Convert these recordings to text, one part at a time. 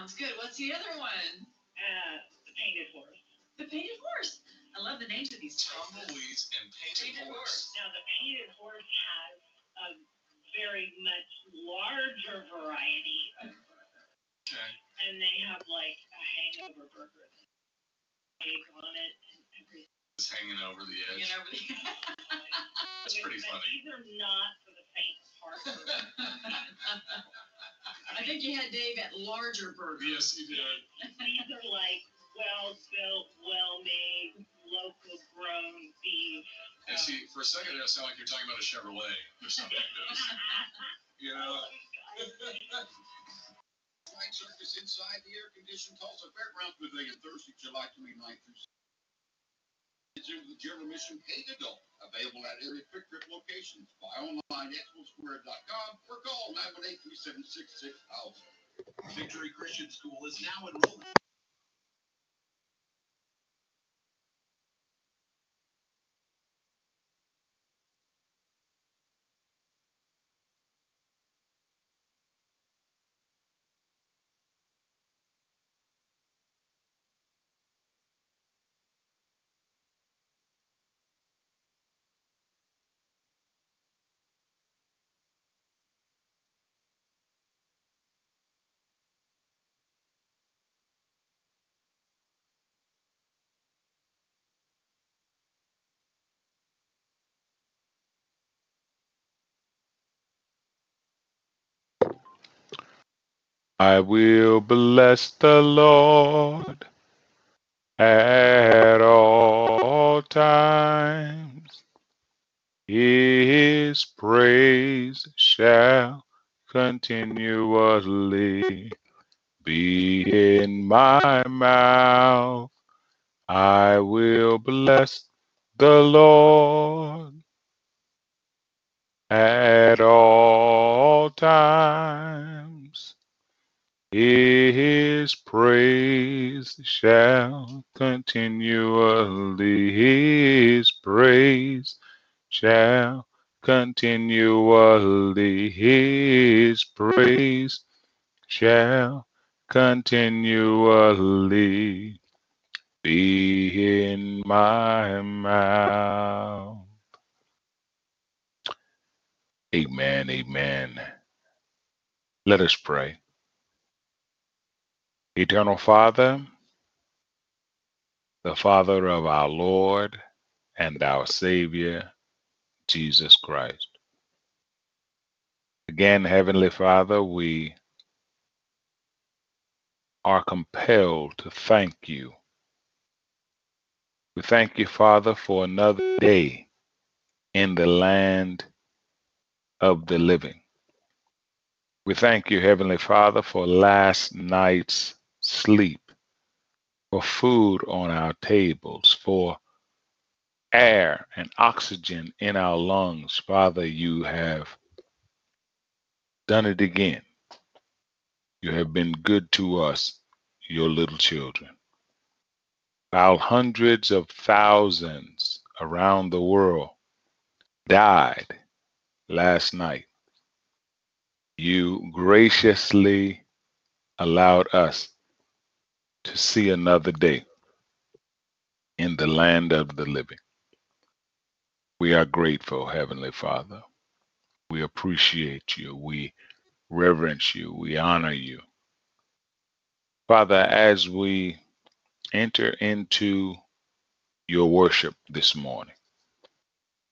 Sounds good. What's the other one? Uh, the painted horse. The painted horse. I love the names of these. Tumbleweeds and painted Painted horse. Now, the painted horse has a very much larger variety of burgers. Okay. And they have like a hangover burger. Egg on it and everything. It's hanging over the You edge. know, over the- That's pretty But funny. These are not for the faint of heart. I think you had Dave at larger burger. Yes, you did. These are like well-built, well-made, local grown beef. And see, for a second, it sounded like you're talking about a Chevrolet or something. Does. You know? Oh, Flight Circus inside the air-conditioned Tulsa Fairgrounds Pavilion Thursday, July 29th through. The General Mission Paid Adult, available at area QuikTrip locations. Buy online at exposquare.com or call 918-376-6000. Victory Christian School is now enrolling. I will bless the Lord at all times. His praise shall continually be in my mouth. I will bless the Lord at all times. His praise shall continually, his praise shall continually, his praise shall continually be in my mouth. Amen, amen. Let us pray. Eternal Father, the Father of our Lord and our Savior, Jesus Christ. Again, Heavenly Father, we are compelled to thank you. We thank you, Father, for another day in the land of the living. We thank you, Heavenly Father, for last night's sleep, for food on our tables, for air and oxygen in our lungs. Father, you have done it again. You have been good to us, your little children. While hundreds of thousands around the world died last night, you graciously allowed us to see another day in the land of the living. We are grateful, Heavenly Father. We appreciate you. We reverence you. We honor you. Father, as we enter into your worship this morning,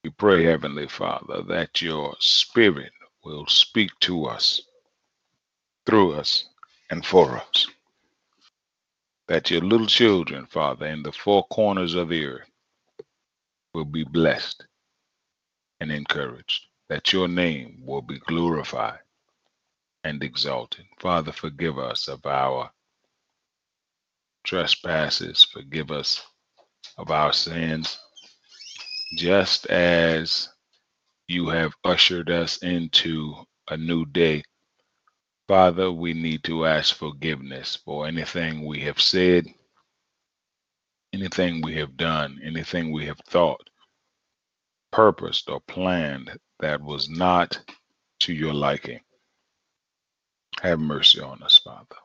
we pray, Heavenly Father, that your Spirit will speak to us, through us, and for us. That your little children, Father, in the four corners of the earth will be blessed and encouraged, that your name will be glorified and exalted. Father, forgive us of our trespasses, forgive us of our sins, just as you have ushered us into a new day. Father, we need to ask forgiveness for anything we have said, anything we have done, anything we have thought, purposed, or planned that was not to your liking. Have mercy on us, Father.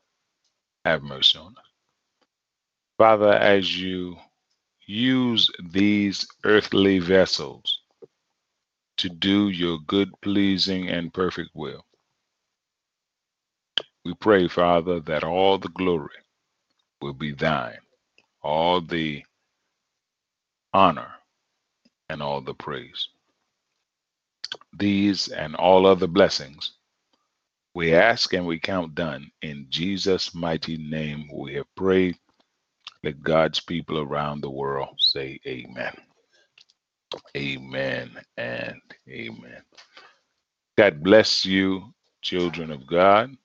Have mercy on us. Father, as you use these earthly vessels to do your good, pleasing, and perfect will, we pray, Father, that all the glory will be thine, all the honor and all the praise. These and all other blessings we ask and we count done. In Jesus' mighty name we have prayed. Let God's people around the world say amen. Amen and amen. God bless you, children of God.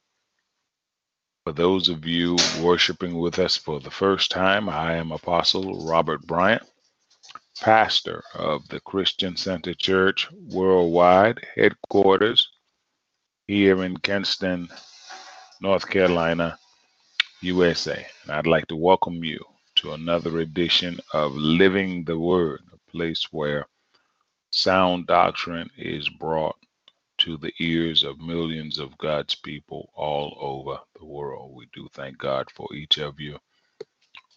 For those of you worshiping with us for the first time, I am Apostle Robert Bryant, pastor of the Christian Center Church Worldwide headquarters here in Kinston, North Carolina, USA. And I'd like to welcome you to another edition of Living the Word, a place where sound doctrine is brought to the ears of millions of God's people all over the world. Thank God for each of you.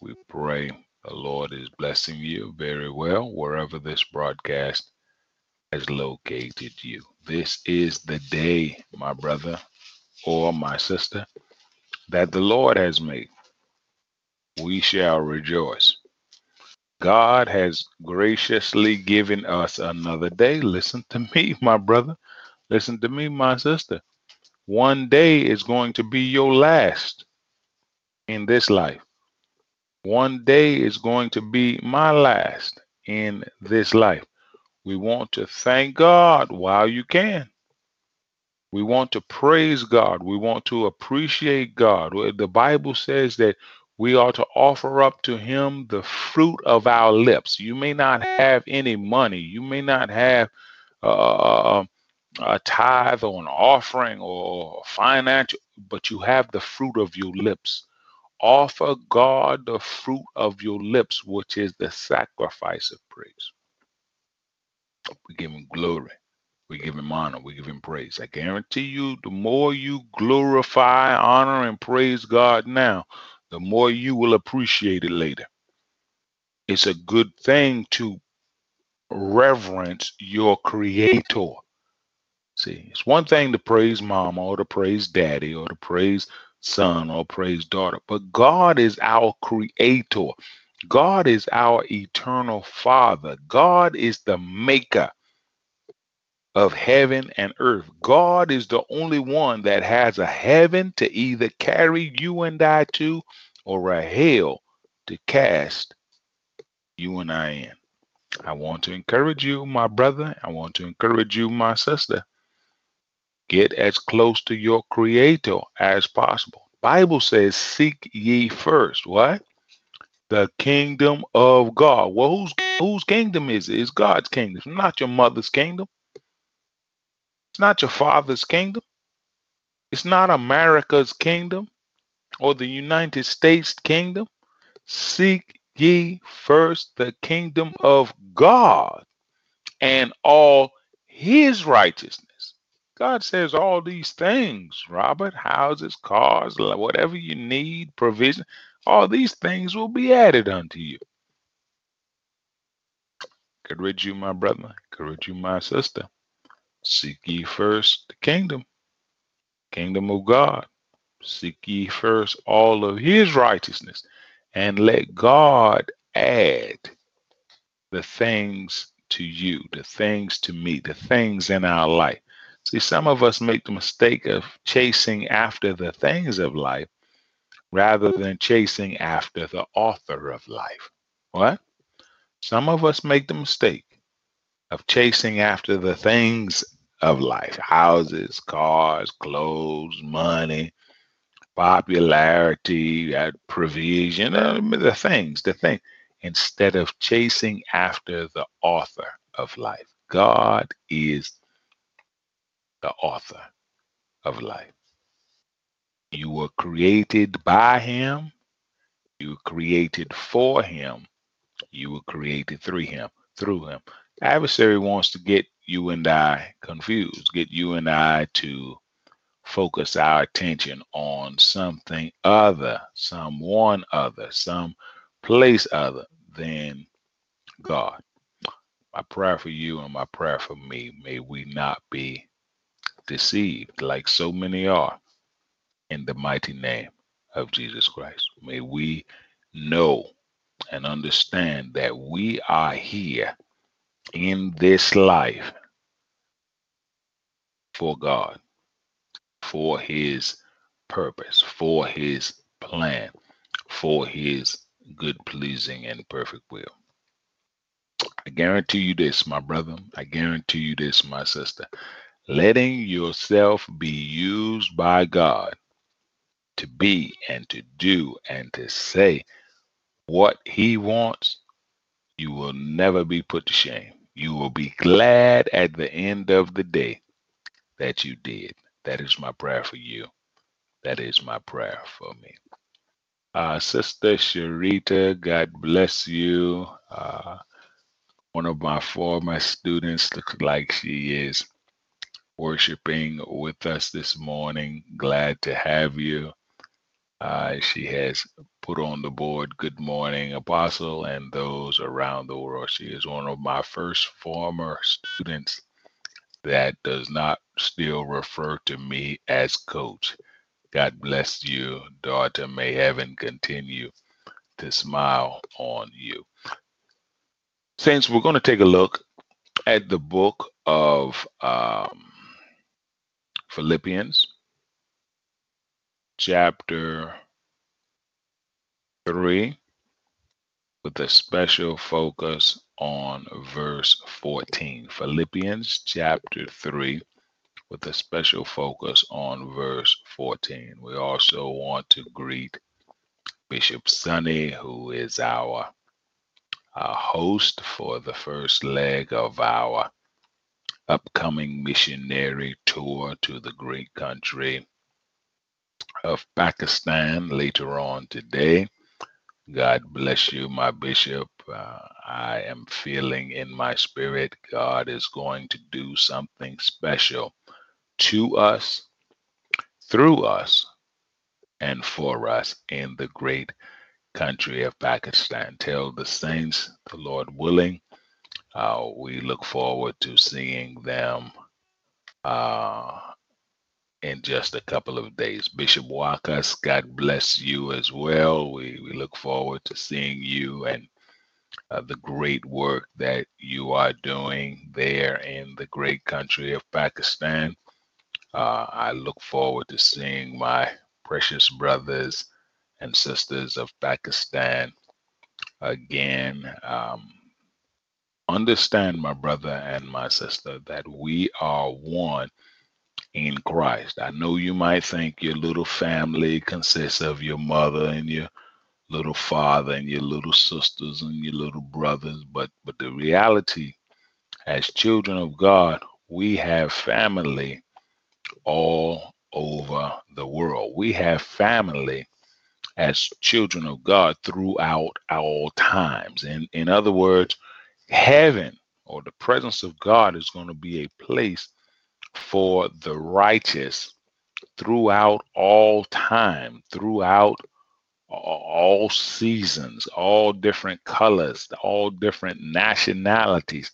We pray the Lord is blessing you very well wherever this broadcast has located you. This is the day, my brother or my sister, that the Lord has made. We shall rejoice. God has graciously given us another day. Listen to me, my brother. Listen to me, my sister. One day is going to be your last in this life. One day is going to be my last in this life. We want to thank God while you can. We want to praise God. We want to appreciate God. The Bible says that we are to offer up to Him the fruit of our lips. You may not have any money. You may not have uh, a tithe or an offering or financial, but you have the fruit of your lips. Offer God the fruit of your lips, which is the sacrifice of praise. We give him glory. We give him honor. We give him praise. I guarantee you, the more you glorify, honor, and praise God now, the more you will appreciate it later. It's a good thing to reverence your creator. See, it's one thing to praise mama or to praise daddy or to praise son or praise daughter, but God is our creator. God is our eternal father. God is the maker of heaven and earth. God is the only one that has a heaven to either carry you and I to or a hell to cast you and I in. I want to encourage you, my brother. I want to encourage you, my sister. Get as close to your creator as possible. Bible says, seek ye first. What? The kingdom of God. Well, whose whose kingdom is it? It's God's kingdom. It's not your mother's kingdom. It's not your father's kingdom. It's not America's kingdom or the United States kingdom. Seek ye first the kingdom of God and all his righteousness. God says all these things, Robert, houses, cars, whatever you need, provision, all these things will be added unto you. Encourage you, my brother. Encourage you, my sister. Seek ye first the kingdom, kingdom of God. Seek ye first all of his righteousness, and let God add the things to you, the things to me, the things in our life. See, some of us make the mistake of chasing after the things of life rather than chasing after the author of life. What? Some of us make the mistake of chasing after the things of life houses, cars, clothes, money, popularity, provision, uh, the things, the thing, instead of chasing after the author of life. God is the author of life. You were created by Him, you were created for Him, you were created through Him, through Him. The adversary wants to get you and I confused, get you and I to focus our attention on something other, someone other, some place other than God. My prayer for you and my prayer for me, may we not be deceived like so many are in the mighty name of Jesus Christ. May we know and understand that we are here in this life for God, for His purpose, for His plan, for His good, pleasing, and perfect will. I guarantee you this, my brother. I guarantee you this, my sister. Letting yourself be used by God to be and to do and to say what He wants, you will never be put to shame. You will be glad at the end of the day that you did. That is my prayer for you. That is my prayer for me. Uh, Sister Sharita, God bless you. Uh, one of my former students looks like she is worshiping with us this morning. Glad to have you. Uh, she has put on the board Good Morning Apostle and those around the world. She is one of my first former students that does not still refer to me as coach. God bless you, daughter. May heaven continue to smile on you. Saints, we're going to take a look at the book of um, Philippians, chapter 3, with a special focus on verse 14. Philippians, chapter 3, with a special focus on verse 14. We also want to greet Bishop Sonny, who is our, our host for the first leg of our upcoming missionary tour to the great country of Pakistan later on today. God bless you, my bishop. Uh, I am feeling in my spirit God is going to do something special to us, through us, and for us in the great country of Pakistan. Tell the saints, the Lord willing, uh, we look forward to seeing them uh, in just a couple of days. Bishop Wakas, God bless you as well. We, we look forward to seeing you and uh, the great work that you are doing there in the great country of Pakistan. Uh, I look forward to seeing my precious brothers and sisters of Pakistan again. Um, understand, my brother and my sister, that we are one in Christ. I know you might think your little family consists of your mother and your little father and your little sisters and your little brothers, but but the reality as children of God, we have family all over the world. We have family as children of God throughout all times. And in other words, heaven or the presence of God is going to be a place for the righteous throughout all time, throughout all seasons, all different colors, all different nationalities,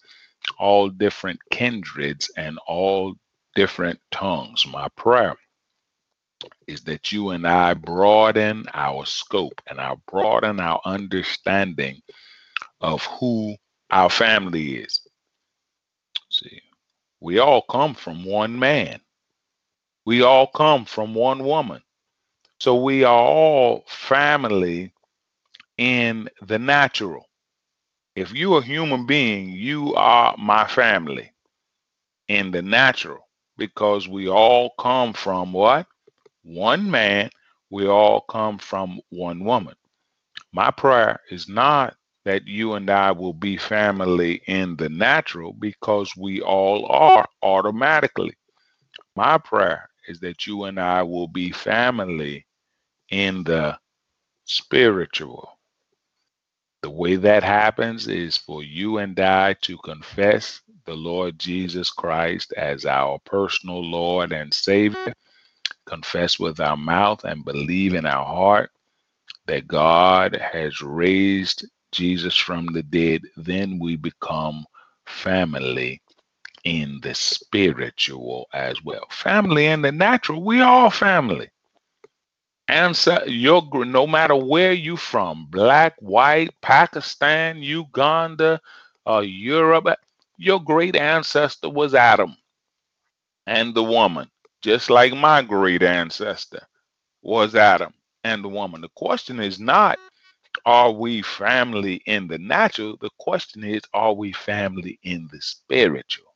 all different kindreds, and all different tongues. My prayer is that you and I broaden our scope and I broaden our understanding of who our family is. See, we all come from one man. We all come from one woman. So we are all family in the natural. If you're a human being, you are my family in the natural because we all come from what? One man. We all come from one woman. My prayer is not that you and I will be family in the natural because we all are automatically. My prayer is that you and I will be family in the spiritual. The way that happens is for you and I to confess the Lord Jesus Christ as our personal Lord and Savior, confess with our mouth and believe in our heart that God has raised Jesus from the dead, then we become family in the spiritual as well. Family in the natural, we all family. Answer your no matter where you from, black, white, Pakistan, Uganda, uh, Europe, your great ancestor was Adam and the woman, just like my great ancestor was Adam and the woman. The question is not are we family in the natural? The question is, are we family in the spiritual?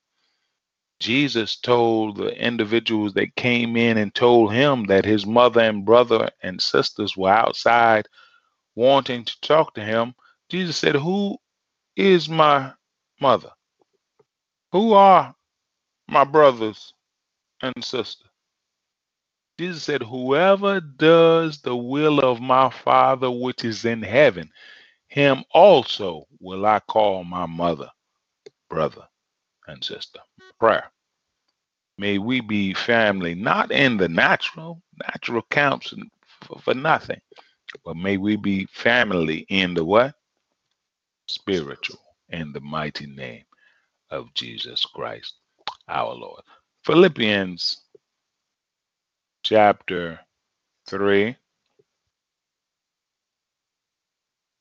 Jesus told the individuals that came in and told him that his mother and brother and sisters were outside wanting to talk to him. Jesus said, Who is my mother? Who are my brothers and sisters? Jesus said, Whoever does the will of my Father which is in heaven, him also will I call my mother, brother, and sister. Prayer. May we be family, not in the natural, natural counts for, for nothing, but may we be family in the what? Spiritual, in the mighty name of Jesus Christ, our Lord. Philippians chapter 3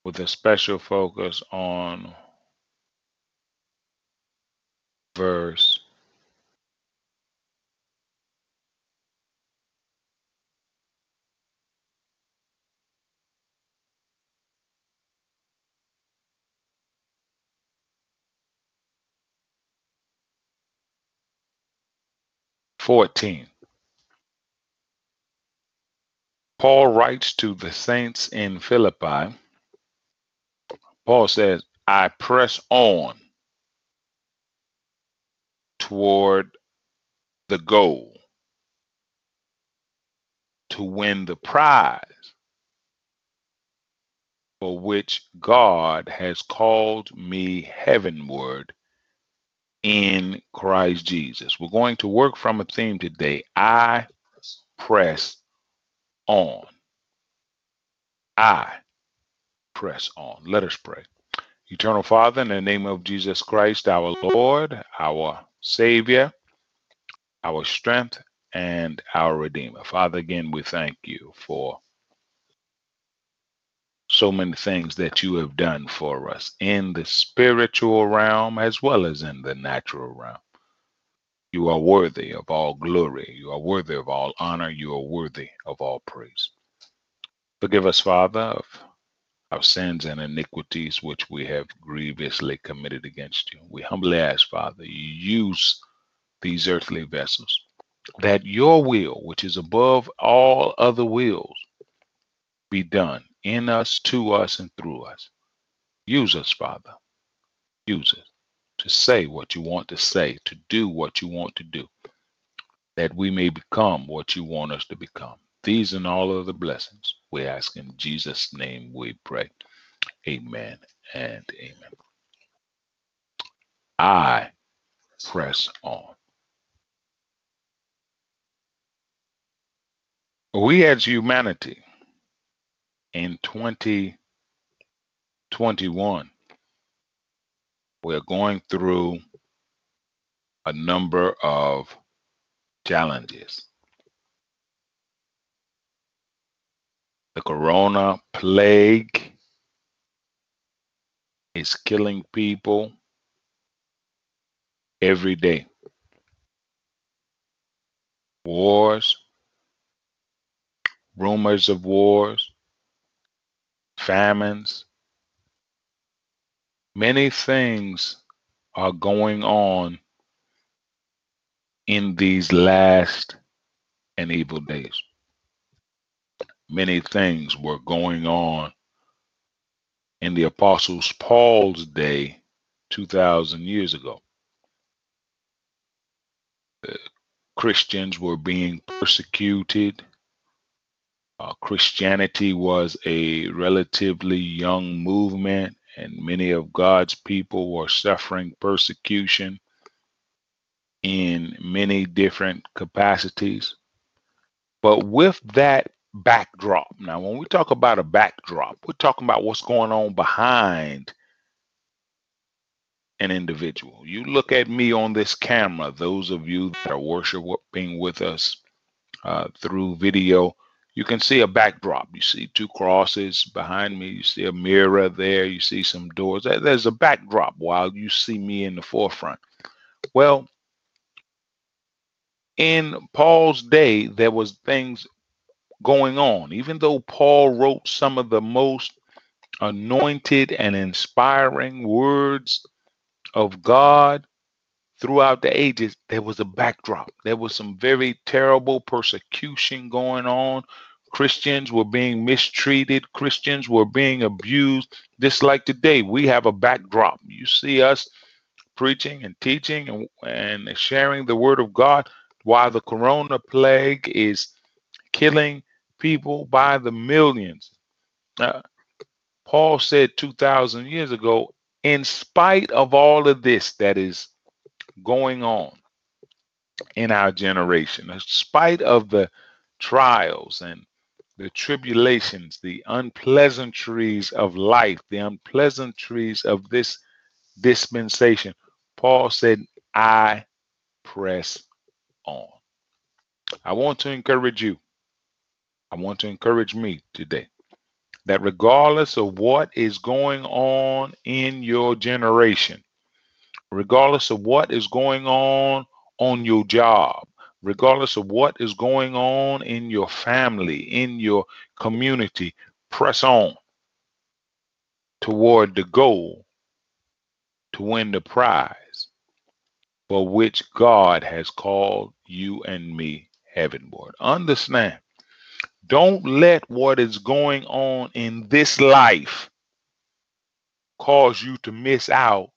with a special focus on verse Fourteen. Paul writes to the saints in Philippi. Paul says, I press on toward the goal to win the prize for which God has called me heavenward in Christ Jesus. We're going to work from a theme today. I press on. I press on. Let us pray. Eternal Father, in the name of Jesus Christ, our Lord, our Savior, our strength, and our Redeemer. Father, again, we thank you for so many things that you have done for us in the spiritual realm as well as in the natural realm. You are worthy of all glory. You are worthy of all honor. You are worthy of all praise. Forgive us, Father, of our sins and iniquities which we have grievously committed against you. We humbly ask, Father, you use these earthly vessels, that your will, which is above all other wills, be done in us, to us, and through us. Use us, Father. Use us to say what you want to say, to do what you want to do, that we may become what you want us to become. These and all other blessings we ask in Jesus' name we pray. Amen and amen. I press on. We as humanity in 2021, we're going through a number of challenges. The corona plague is killing people every day. Wars, rumors of wars, famines, Many things are going on in these last and evil days. Many things were going on in the Apostles Paul's day 2,000 years ago. Christians were being persecuted. Uh, Christianity was a relatively young movement, and many of God's people were suffering persecution in many different capacities. But with that backdrop, now when we talk about a backdrop, we're talking about what's going on behind an individual. You look at me on this camera, those of you that are worshiping with us uh, through video, you can see a backdrop. You see two crosses behind me. You see a mirror there. You see some doors. There's a backdrop while you see me in the forefront. Well, in Paul's day, there was things going on. Even though Paul wrote some of the most anointed and inspiring words of God throughout the ages, there was a backdrop. There was some very terrible persecution going on. Christians were being mistreated, Christians were being abused. Just like today, we have a backdrop. You see us preaching and teaching and, and sharing the word of God while the corona plague is killing people by the millions. Uh, Paul said 2,000 years ago, in spite of all of this that is going on in our generation, in spite of the trials and the tribulations, the unpleasantries of life, the unpleasantries of this dispensation, Paul said, I press on. I want to encourage you. I want to encourage me today that regardless of what is going on in your generation, regardless of what is going on on your job, regardless of what is going on in your family, in your community, press on toward the goal to win the prize for which God has called you and me heavenward. Understand don't let what is going on in this life cause you to miss out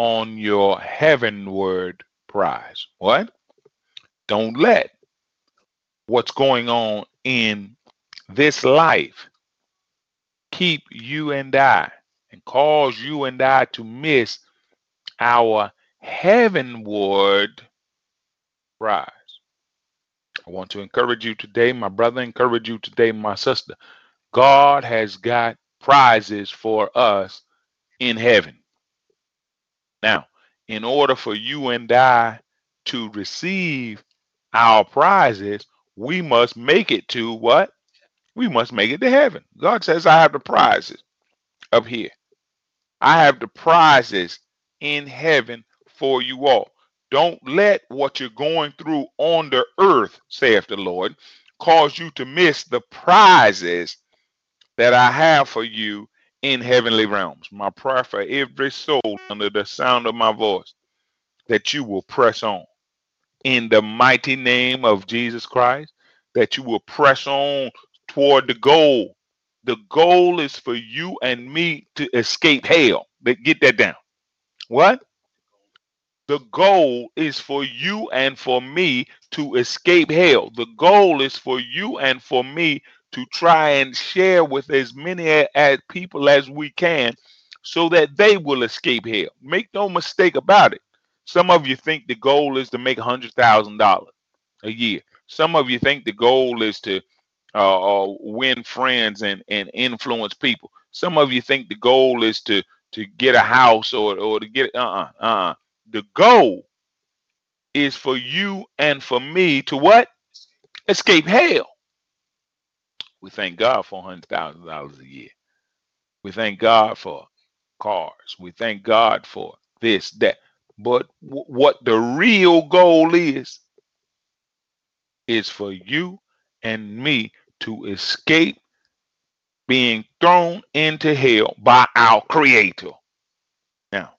on your heavenward prize. What? Don't let what's going on in this life keep you and I and cause you and I to miss our heavenward prize. I want to encourage you today, my brother, encourage you today, my sister. God has got prizes for us in heaven. Now, in order for you and I to receive our prizes, we must make it to what? We must make it to heaven. God says, I have the prizes up here. I have the prizes in heaven for you all. Don't let what you're going through on the earth, saith the Lord, cause you to miss the prizes that I have for you in heavenly realms. My prayer for every soul under the sound of my voice that you will press on in the mighty name of Jesus Christ, that you will press on toward the goal. The goal is for you and me to escape hell. But Get that down. What? The goal is for you and for me to escape hell. The goal is for you and for me to try and share with as many as people as we can so that they will escape hell. Make no mistake about it. Some of you think the goal is to make a hundred thousand dollars a year. Some of you think the goal is to uh, uh, win friends and, and influence people. Some of you think the goal is to to get a house or or to get uh uh-uh, uh the goal is for you and for me to what? Escape hell. We thank God for $100,000 a year. We thank God for cars. We thank God for this, that. But w- what the real goal is, is for you and me to escape being thrown into hell by our Creator. Now,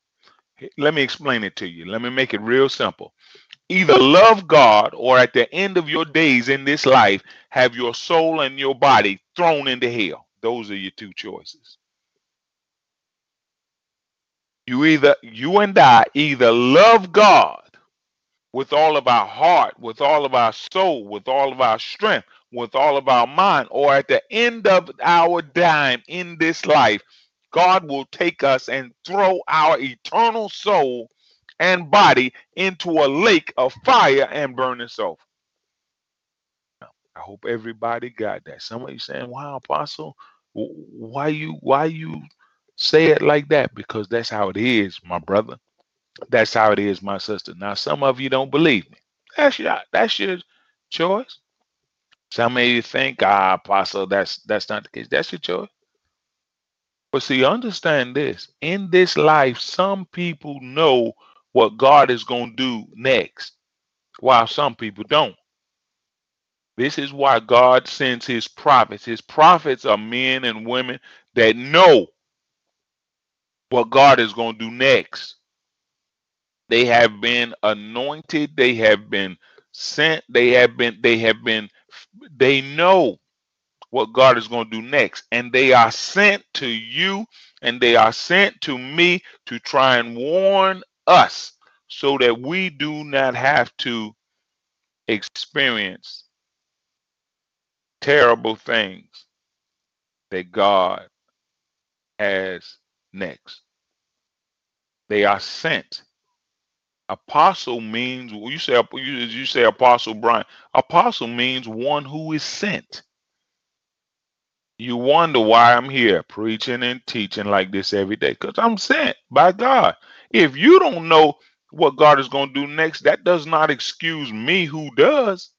let me explain it to you. Let me make it real simple. Either love God or at the end of your days in this life, have your soul and your body thrown into hell. Those are your two choices. You either, you and I either love God with all of our heart, with all of our soul, with all of our strength, with all of our mind, or at the end of our time in this life, God will take us and throw our eternal soul and body into a lake of fire and burn us off. I hope everybody got that. Somebody saying, "Wow, Apostle, why you why you say it like that?" Because that's how it is, my brother. That's how it is, my sister. Now, some of you don't believe me. That's your that's your choice. Some of you think, ah, apostle, that's that's not the case. That's your choice. But see, understand this. In this life, some people know what God is going to do next, while some people don't. This is why God sends his prophets. His prophets are men and women that know what God is going to do next. They have been anointed, they have been sent, they have been they have been they know what God is going to do next and they are sent to you and they are sent to me to try and warn us so that we do not have to experience terrible things that God has next. They are sent Apostle means you say you, you say Apostle Brian. Apostle means one who is sent. You wonder why I'm here preaching and teaching like this every day because I'm sent by God. If you don't know what God is going to do next, that does not excuse me who does.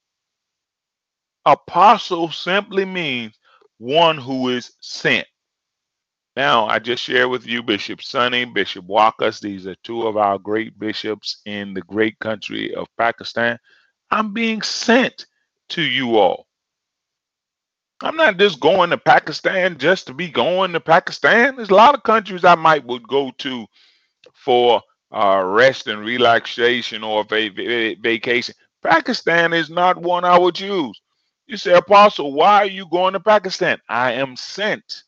Apostle simply means one who is sent. Now, I just share with you Bishop Sunny, Bishop Wakas. These are two of our great bishops in the great country of Pakistan. I'm being sent to you all. I'm not just going to Pakistan just to be going to Pakistan. There's a lot of countries I might would go to for uh, rest and relaxation or va- vacation. Pakistan is not one I would choose. You say, Apostle, why are you going to Pakistan? I am sent.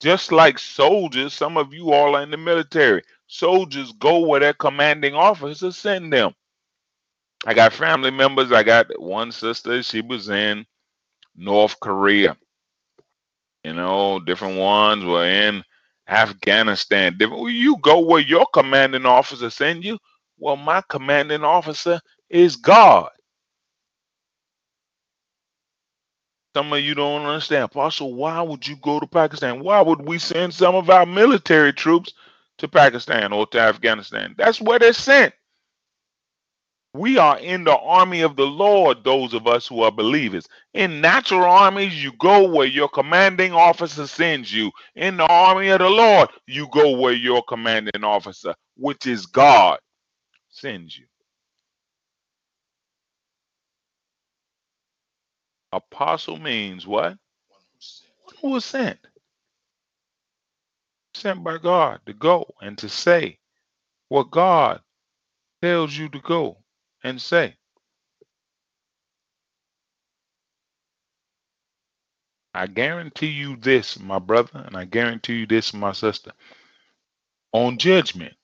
Just like soldiers, some of you all are in the military. Soldiers go where their commanding officers send them. I got family members. I got one sister, she was in North Korea. You know, different ones were in Afghanistan. You go where your commanding officer send you. Well, my commanding officer is God. Some of you don't understand. Apostle, why would you go to Pakistan? Why would we send some of our military troops to Pakistan or to Afghanistan? That's where they're sent. We are in the army of the Lord, those of us who are believers. In natural armies, you go where your commanding officer sends you. In the army of the Lord, you go where your commanding officer, which is God, sends you. Apostle means what? Who was sent. Sent by God to go and to say what God tells you to go and say. I guarantee you this, my brother, and I guarantee you this, my sister. On judgment,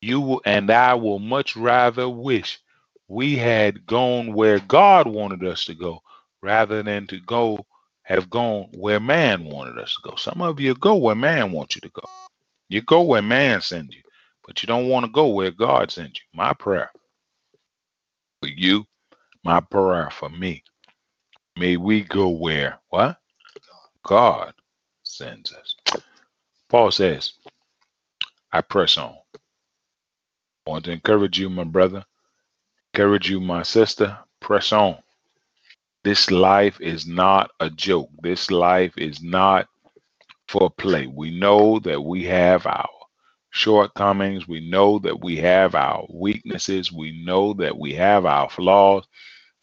you will, and I will much rather wish we had gone where God wanted us to go rather than to go have gone where man wanted us to go. Some of you go where man wants you to go. You go where man sends you, but you don't want to go where God sends you. My prayer for you, my prayer for me. May we go where what? God sends us. Paul says, I press on. I want to encourage you, my brother, encourage you, my sister, press on. This life is not a joke. This life is not for play. We know that we have our shortcomings. We know that we have our weaknesses. We know that we have our flaws.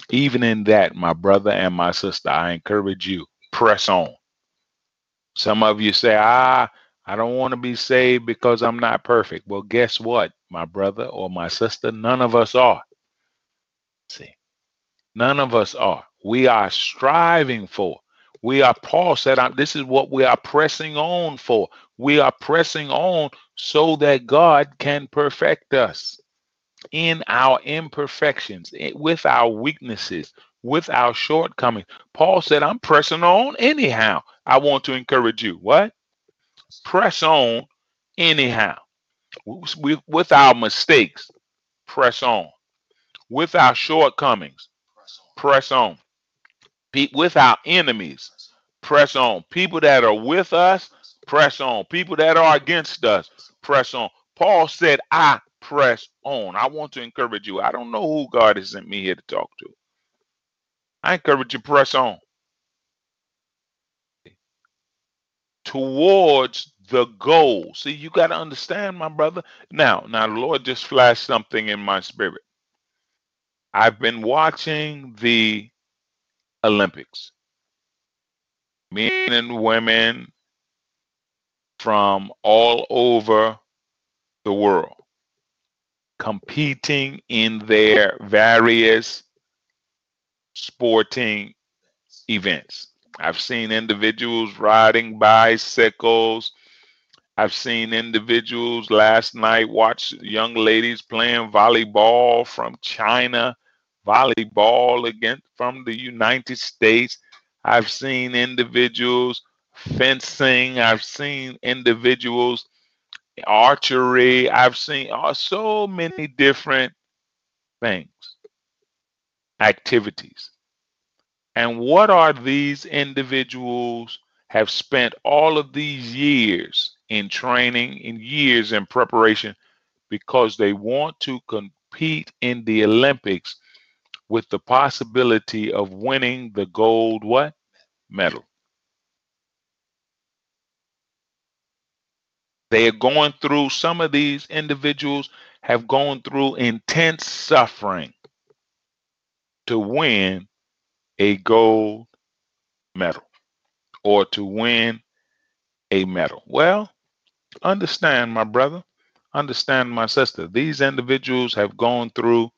Even in that, my brother and my sister, I encourage you, press on. Some of you say, ah, I don't want to be saved because I'm not perfect. Well, guess what, my brother or my sister? None of us are. See, none of us are. We are striving for. We are, Paul said, I'm, this is what we are pressing on for. We are pressing on so that God can perfect us in our imperfections, eh, with our weaknesses, with our shortcomings. Paul said, I'm pressing on anyhow. I want to encourage you. What? Press on anyhow. With, with our mistakes, press on. With our shortcomings, press on. Pe- With our enemies, press on. People that are with us, press on. People that are against us, press on. Paul said, I press on. I want to encourage you. I don't know who God has sent me here to talk to. I encourage you, press on towards the goal. See, you got to understand, my brother. Now, now the Lord just flashed something in my spirit. I've been watching the Olympics. Men and women from all over the world competing in their various sporting events. I've seen individuals riding bicycles. I've seen individuals last night watch young ladies playing volleyball from China, volleyball against from the United States. I've seen individuals fencing. I've seen individuals archery. I've seen uh, so many different things, activities. And what are these individuals have spent all of these years in training, in years in preparation, because they want to compete in the Olympics with the possibility of winning the gold what? Medal. They are going through, some of these individuals have gone through intense suffering to win a gold medal or to win a medal. Well, understand, my brother, understand, my sister, these individuals have gone through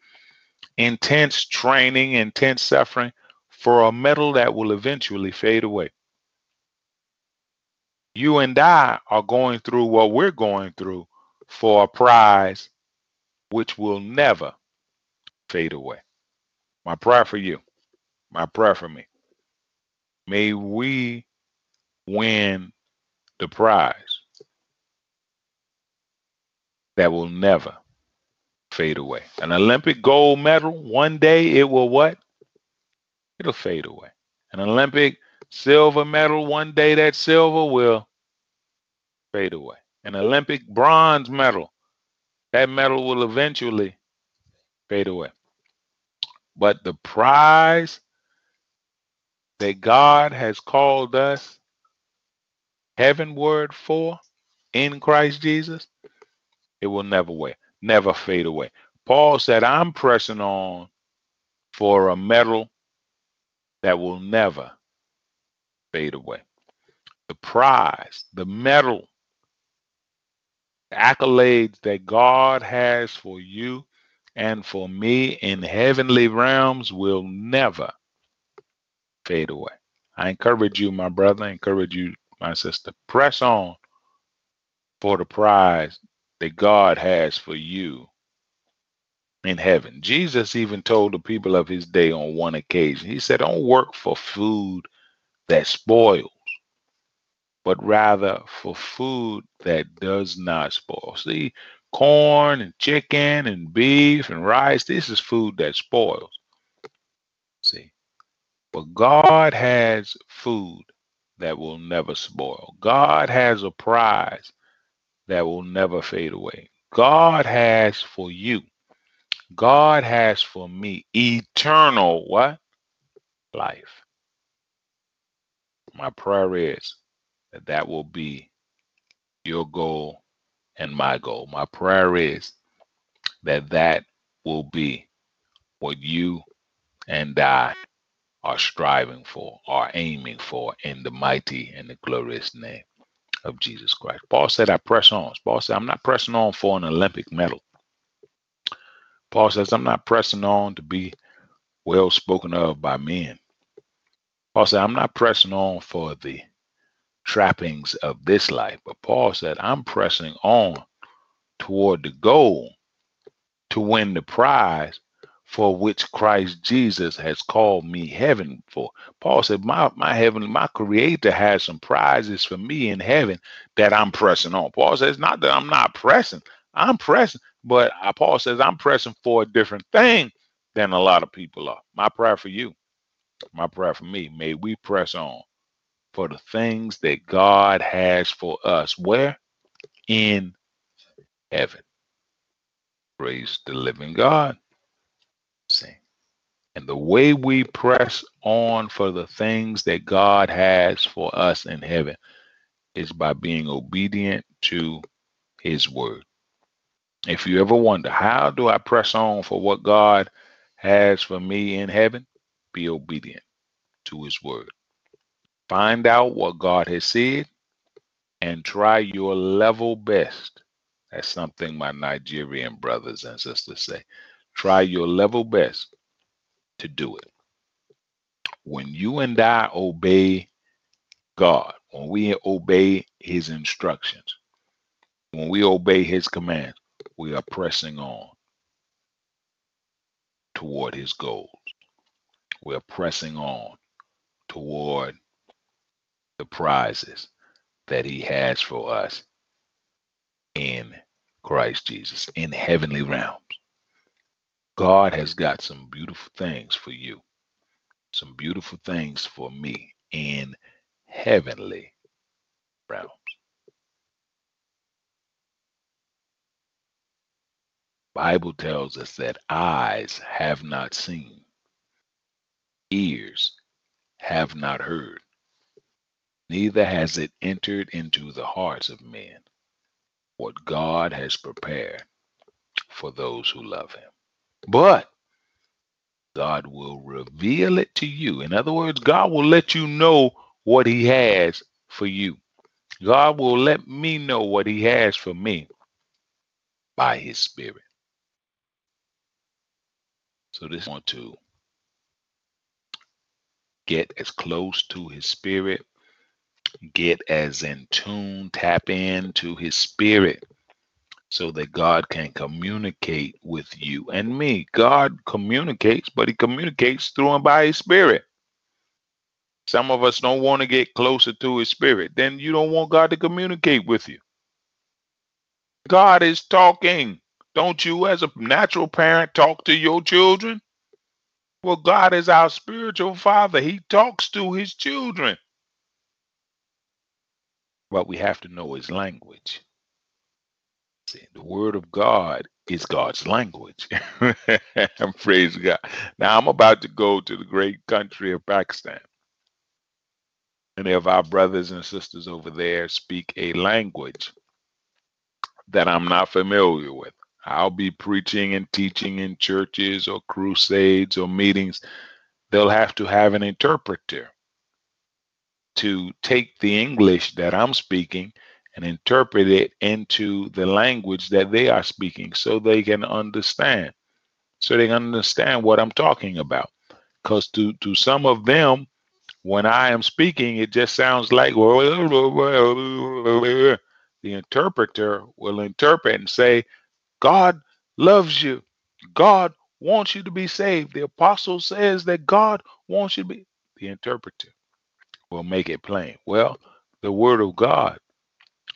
intense training, intense suffering for a medal that will eventually fade away. You and I are going through what we're going through for a prize which will never fade away. My prayer for you, my prayer for me, may we win the prize that will never fade away. An Olympic gold medal, one day it will what? It'll fade away. An Olympic silver medal, one day that silver will fade away. An Olympic bronze medal, that medal will eventually fade away. But the prize that God has called us heavenward for in Christ Jesus, it will never wait, never fade away. Paul said, I'm pressing on for a medal that will never fade away. The prize, the medal, the accolades that God has for you and for me in heavenly realms will never fade away. I encourage you, my brother, I encourage you, my sister, press on for the prize that God has for you in heaven. Jesus even told the people of his day on one occasion, he said, Don't work for food that spoils, but rather for food that does not spoil. See, corn and chicken and beef and rice, this is food that spoils. See, but God has food that will never spoil. God has a prize that will never fade away. God has for you, God has for me eternal what? Life. My prayer is that that will be your goal and my goal. My prayer is that that will be what you and I are striving for, are aiming for in the mighty and the glorious name of Jesus Christ. Paul said, I press on. Paul said, I'm not pressing on for an Olympic medal. Paul says, I'm not pressing on to be well spoken of by men. Paul said, I'm not pressing on for the trappings of this life. But Paul said, I'm pressing on toward the goal to win the prize for which Christ Jesus has called me heaven for. Paul said, My my heaven, my creator has some prizes for me in heaven that I'm pressing on. Paul says, not that I'm not pressing, I'm pressing, but uh, Paul says I'm pressing for a different thing than a lot of people are. My prayer for you, my prayer for me, may we press on for the things that God has for us. Where? In heaven. Praise the living God. And the way we press on for the things that God has for us in heaven is by being obedient to his word. If you ever wonder, how do I press on for what God has for me in heaven? Be obedient to his word. Find out what God has said and try your level best. That's something my Nigerian brothers and sisters say. Try your level best to do it. When you and I obey God, when we obey his instructions, when we obey his commands, we are pressing on toward his goals. We are pressing on toward the prizes that he has for us in Christ Jesus in heavenly realms. God has got some beautiful things for you, some beautiful things for me in heavenly realms. Bible tells us that eyes have not seen, ears have not heard, neither has it entered into the hearts of men what God has prepared for those who love him. But God will reveal it to you. In other words, God will let you know what he has for you. God will let me know what he has for me by his spirit. So this I want to get as close to his spirit, get as in tune, tap into his spirit so that God can communicate with you and me. God communicates, but he communicates through and by his spirit. Some of us don't want to get closer to his spirit. Then you don't want God to communicate with you. God is talking. Don't you, as a natural parent, talk to your children? Well, God is our spiritual father. He talks to his children. But we have to know his language. See, the word of God is God's language. Praise God. Now I'm about to go to the great country of Pakistan. Many of our brothers and sisters over there speak a language that I'm not familiar with. I'll be preaching and teaching in churches or crusades or meetings. They'll have to have an interpreter to take the English that I'm speaking and interpret it into the language that they are speaking so they can understand. So they understand what I'm talking about. Because to, to some of them, when I am speaking, it just sounds like the interpreter will interpret and say, God loves you. God wants you to be saved. The apostle says that God wants you to be. The interpreter will make it plain. Well, the word of God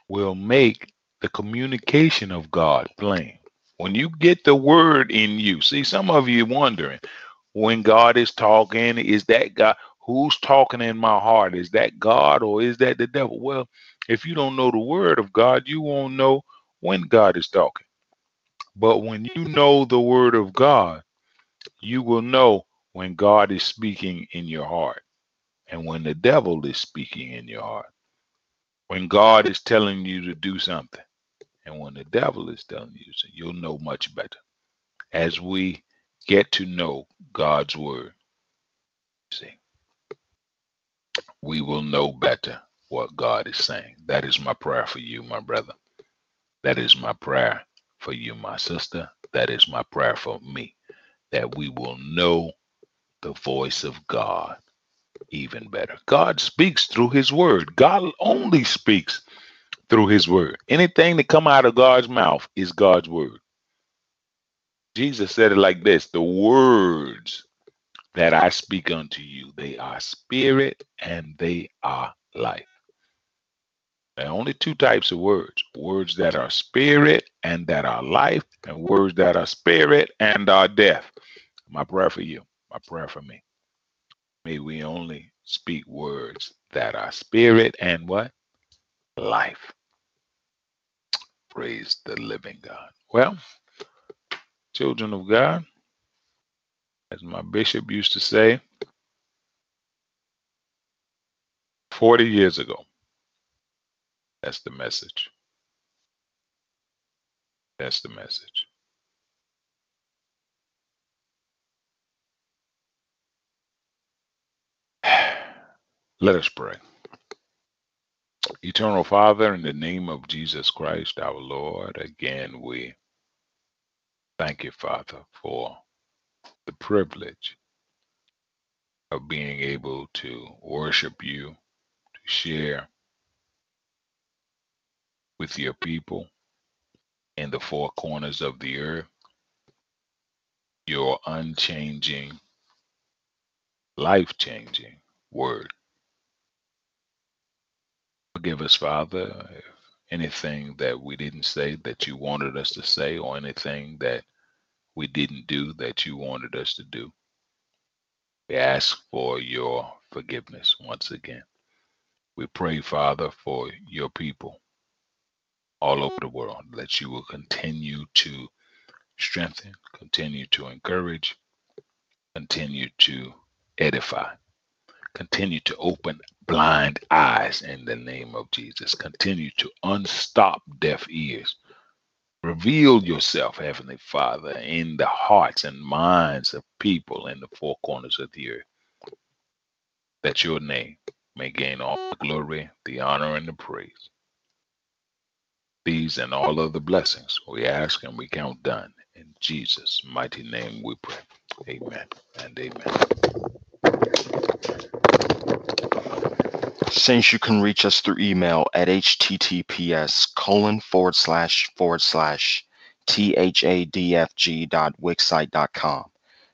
will make the communication of God plain. When you get the word in you, see, some of you wondering when God is talking, is that God? Who's talking in my heart? Is that God or is that the devil? Well, if you don't know the word of God, you won't know when God is talking. But when you know the word of God, you will know when God is speaking in your heart and when the devil is speaking in your heart. When God is telling you to do something and when the devil is telling you, so you'll know much better as we get to know God's word. See, we will know better what God is saying. That is my prayer for you, my brother. That is my prayer for you, my sister. That is my prayer for me, that we will know the voice of God even better. God speaks through his word. God only speaks through his word. Anything that come out of God's mouth is God's word. Jesus said it like this, the words that I speak unto you, they are spirit and they are life. There are only two types of words words that are spirit and that are life, and words that are spirit and are death. My prayer for you, my prayer for me. May we only speak words that are spirit and what? Life. Praise the living God. Well, children of God, as my bishop used to say 40 years ago, that's the message. That's the message. Let us pray. Eternal Father, in the name of Jesus Christ, our Lord, again we thank you, Father, for the privilege of being able to worship you, to share with your people in the four corners of the earth your unchanging, life changing word. Forgive us, Father, if anything that we didn't say that you wanted us to say, or anything that we didn't do that you wanted us to do. We ask for your forgiveness once again. We pray, Father, for your people all over the world, that you will continue to strengthen, continue to encourage, continue to edify, continue to open blind eyes in the name of Jesus, continue to unstop deaf ears. Reveal yourself, Heavenly Father, in the hearts and minds of people in the four corners of the earth, that your name may gain all the glory, the honor, and the praise. These and all other blessings we ask and we count done. In Jesus' mighty name we pray. Amen and amen. Saints, you can reach us through email at https colon forward slash forward slash thadfg dot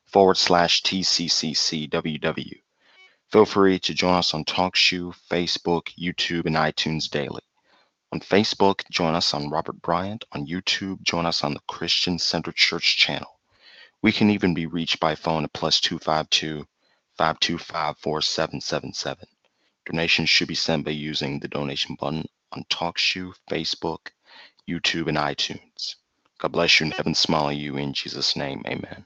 forward slash tcccww. Feel free to join us on TalkShoe, Facebook, YouTube, and iTunes daily. On Facebook, join us on Robert Bryant. On YouTube, join us on the Christian Center Church channel. We can even be reached by phone at plus 252 525 4777. Donations should be sent by using the donation button on TalkShoe, Facebook, YouTube, and iTunes. God bless you and heaven smile you in Jesus' name. Amen.